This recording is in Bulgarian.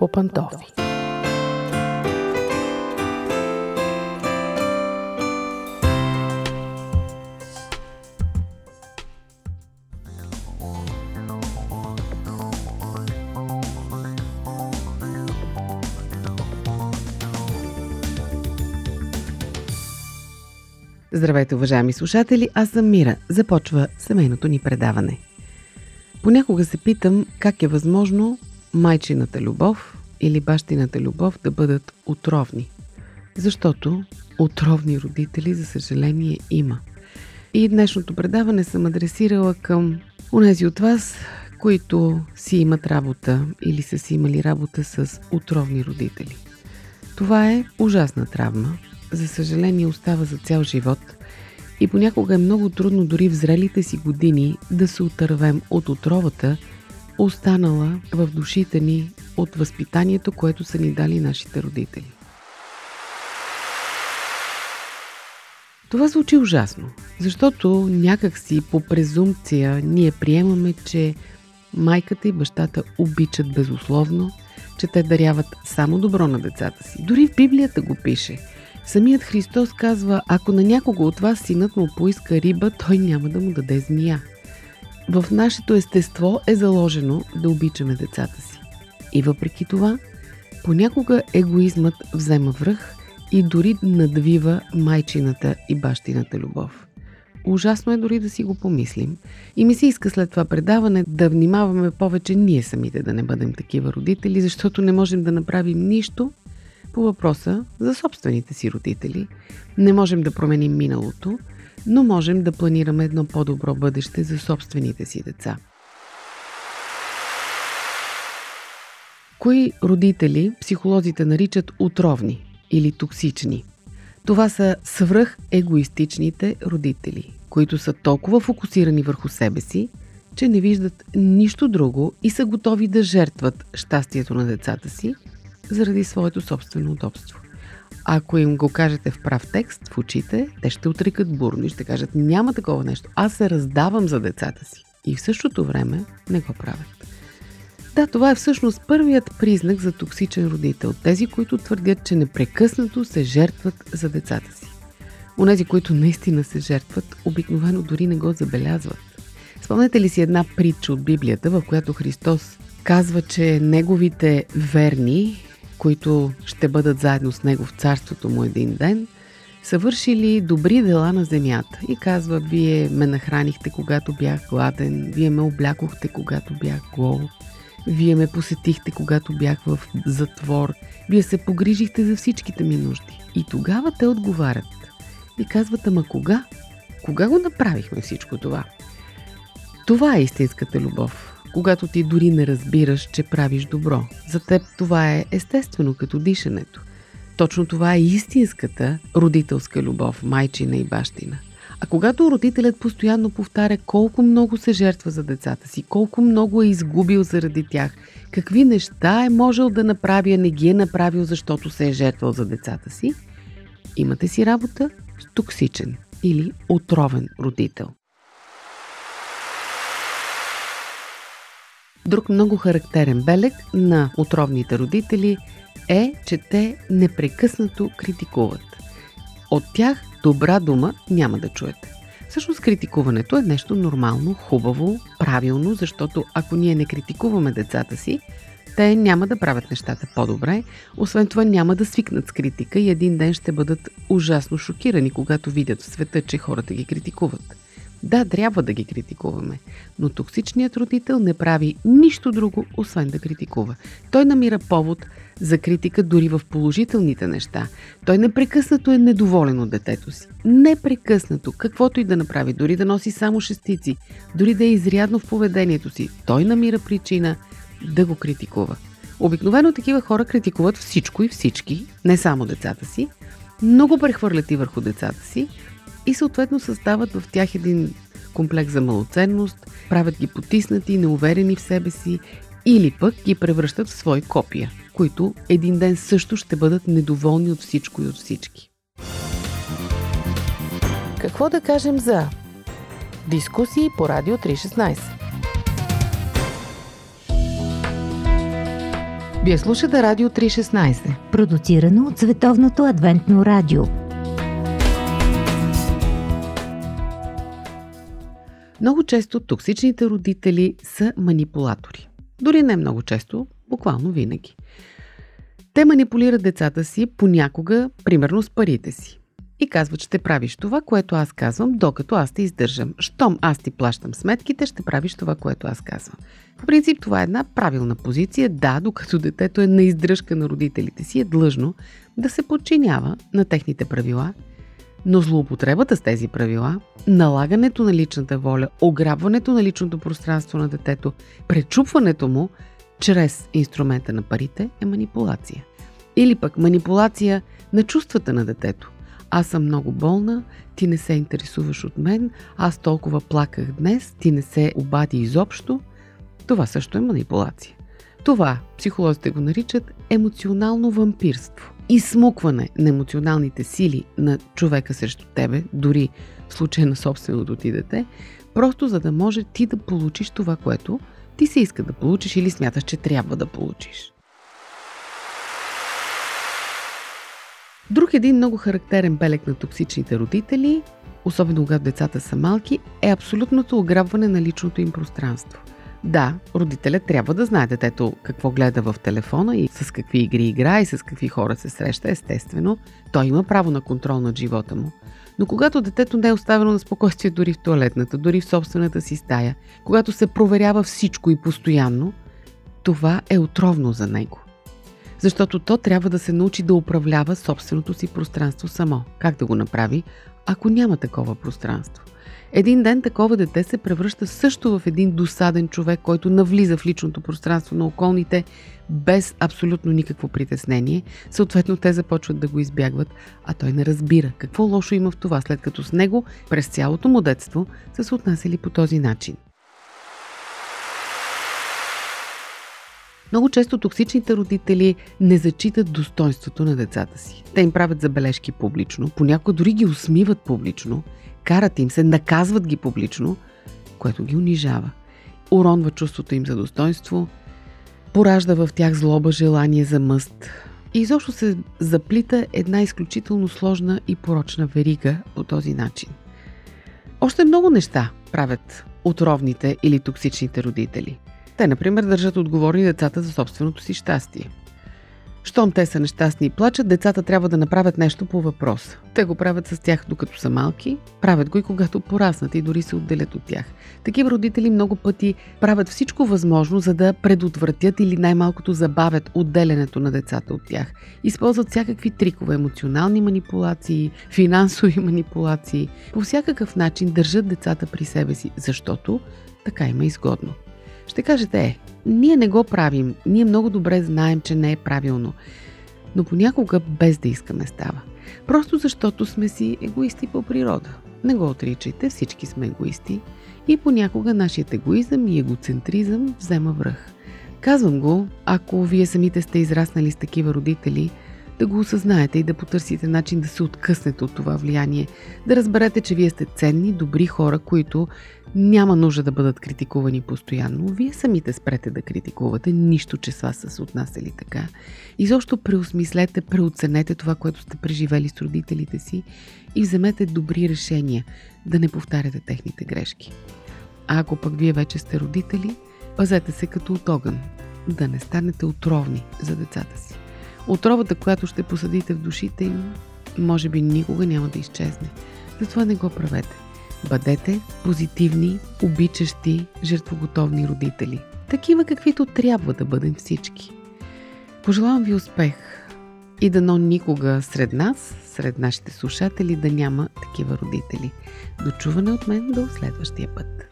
по пантофи. Здравейте, уважаеми слушатели! Аз съм Мира. Започва семейното ни предаване. Понякога се питам как е възможно майчината любов или бащината любов да бъдат отровни. Защото отровни родители, за съжаление, има. И днешното предаване съм адресирала към унези от вас, които си имат работа или са си имали работа с отровни родители. Това е ужасна травма. За съжаление остава за цял живот и понякога е много трудно дори в зрелите си години да се отървем от отровата, останала в душите ни от възпитанието, което са ни дали нашите родители. Това звучи ужасно, защото някакси по презумпция ние приемаме, че майката и бащата обичат безусловно, че те даряват само добро на децата си. Дори в Библията го пише. Самият Христос казва, ако на някого от вас синът му поиска риба, той няма да му даде змия. В нашето естество е заложено да обичаме децата си. И въпреки това, понякога егоизмът взема връх и дори надвива майчината и бащината любов. Ужасно е дори да си го помислим. И ми се иска след това предаване да внимаваме повече ние самите да не бъдем такива родители, защото не можем да направим нищо по въпроса за собствените си родители. Не можем да променим миналото, но можем да планираме едно по-добро бъдеще за собствените си деца. Кои родители психолозите наричат отровни или токсични? Това са свръх егоистичните родители, които са толкова фокусирани върху себе си, че не виждат нищо друго и са готови да жертват щастието на децата си заради своето собствено удобство. Ако им го кажете в прав текст в очите, те ще отрикат бурно и ще кажат няма такова нещо. Аз се раздавам за децата си. И в същото време не го правят. Да, това е всъщност първият признак за токсичен родител. Тези, които твърдят, че непрекъснато се жертват за децата си. Онези, които наистина се жертват, обикновено дори не го забелязват. Спомнете ли си една притча от Библията, в която Христос казва, че неговите верни, които ще бъдат заедно с него в царството му един ден, са вършили добри дела на земята. И казва, вие ме нахранихте, когато бях гладен, вие ме облякохте, когато бях гол, вие ме посетихте, когато бях в затвор, вие се погрижихте за всичките ми нужди. И тогава те отговарят и казват, ама кога? Кога го направихме всичко това? Това е истинската любов когато ти дори не разбираш, че правиш добро. За теб това е естествено, като дишането. Точно това е истинската родителска любов, майчина и бащина. А когато родителят постоянно повтаря колко много се жертва за децата си, колко много е изгубил заради тях, какви неща е можел да направи, а не ги е направил, защото се е жертвал за децата си, имате си работа с токсичен или отровен родител. Друг много характерен белег на отровните родители е, че те непрекъснато критикуват. От тях добра дума няма да чуете. Всъщност критикуването е нещо нормално, хубаво, правилно, защото ако ние не критикуваме децата си, те няма да правят нещата по-добре, освен това няма да свикнат с критика и един ден ще бъдат ужасно шокирани, когато видят в света, че хората ги критикуват. Да, трябва да ги критикуваме, но токсичният родител не прави нищо друго, освен да критикува. Той намира повод за критика дори в положителните неща. Той непрекъснато е недоволен от детето си. Непрекъснато, каквото и да направи, дори да носи само шестици, дори да е изрядно в поведението си, той намира причина да го критикува. Обикновено такива хора критикуват всичко и всички, не само децата си, много прехвърлят и върху децата си, и съответно създават в тях един комплекс за малоценност, правят ги потиснати, неуверени в себе си или пък ги превръщат в свои копия, които един ден също ще бъдат недоволни от всичко и от всички. Какво да кажем за дискусии по Радио 316? Вие слушате Радио 316, продуцирано от Световното адвентно радио. Много често токсичните родители са манипулатори. Дори не много често, буквално винаги. Те манипулират децата си понякога, примерно с парите си и казват, ще правиш това, което аз казвам, докато аз те издържам. Щом аз ти плащам сметките, ще правиш това, което аз казвам. В принцип това е една правилна позиция. Да, докато детето е на издръжка на родителите си, е длъжно да се подчинява на техните правила, но злоупотребата с тези правила, налагането на личната воля, ограбването на личното пространство на детето, пречупването му чрез инструмента на парите е манипулация. Или пък манипулация на чувствата на детето аз съм много болна, ти не се интересуваш от мен, аз толкова плаках днес, ти не се обади изобщо. Това също е манипулация. Това психолозите го наричат емоционално вампирство. Изсмукване на емоционалните сили на човека срещу тебе, дори в случай на собственото ти дете, просто за да може ти да получиш това, което ти се иска да получиш или смяташ, че трябва да получиш. Друг един много характерен белег на токсичните родители, особено когато децата са малки, е абсолютното ограбване на личното им пространство. Да, родителят трябва да знае детето какво гледа в телефона и с какви игри играе и с какви хора се среща, естествено. Той има право на контрол над живота му. Но когато детето не е оставено на спокойствие дори в туалетната, дори в собствената си стая, когато се проверява всичко и постоянно, това е отровно за него защото то трябва да се научи да управлява собственото си пространство само. Как да го направи, ако няма такова пространство? Един ден такова дете се превръща също в един досаден човек, който навлиза в личното пространство на околните без абсолютно никакво притеснение. Съответно, те започват да го избягват, а той не разбира какво лошо има в това, след като с него през цялото му детство са се отнасяли по този начин. Много често токсичните родители не зачитат достоинството на децата си. Те им правят забележки публично, понякога дори ги усмиват публично, карат им се, наказват ги публично, което ги унижава. Уронва чувството им за достоинство, поражда в тях злоба, желание за мъст. И изобщо се заплита една изключително сложна и порочна верига по този начин. Още много неща правят отровните или токсичните родители – те, например, държат отговорни децата за собственото си щастие. Щом те са нещастни и плачат, децата трябва да направят нещо по въпрос. Те го правят с тях докато са малки, правят го и когато пораснат и дори се отделят от тях. Такива родители много пъти правят всичко възможно, за да предотвратят или най-малкото забавят отделянето на децата от тях. Използват всякакви трикове, емоционални манипулации, финансови манипулации. По всякакъв начин държат децата при себе си, защото така има изгодно. Ще кажете, е, ние не го правим, ние много добре знаем, че не е правилно, но понякога без да искаме става. Просто защото сме си егоисти по природа. Не го отричайте, всички сме егоисти и понякога нашият егоизъм и егоцентризъм взема връх. Казвам го, ако вие самите сте израснали с такива родители – да го осъзнаете и да потърсите начин да се откъснете от това влияние, да разберете, че вие сте ценни, добри хора, които няма нужда да бъдат критикувани постоянно. Вие самите спрете да критикувате, нищо, че с вас са се отнасяли така. И защо преосмислете, преоценете това, което сте преживели с родителите си и вземете добри решения, да не повтаряте техните грешки. А ако пък вие вече сте родители, пазете се като от огън, да не станете отровни за децата си. Отровата, която ще посадите в душите им, може би никога няма да изчезне. Затова не го правете. Бъдете позитивни, обичащи, жертвоготовни родители. Такива каквито трябва да бъдем всички. Пожелавам ви успех и дано никога сред нас, сред нашите слушатели, да няма такива родители. Дочуване от мен до следващия път.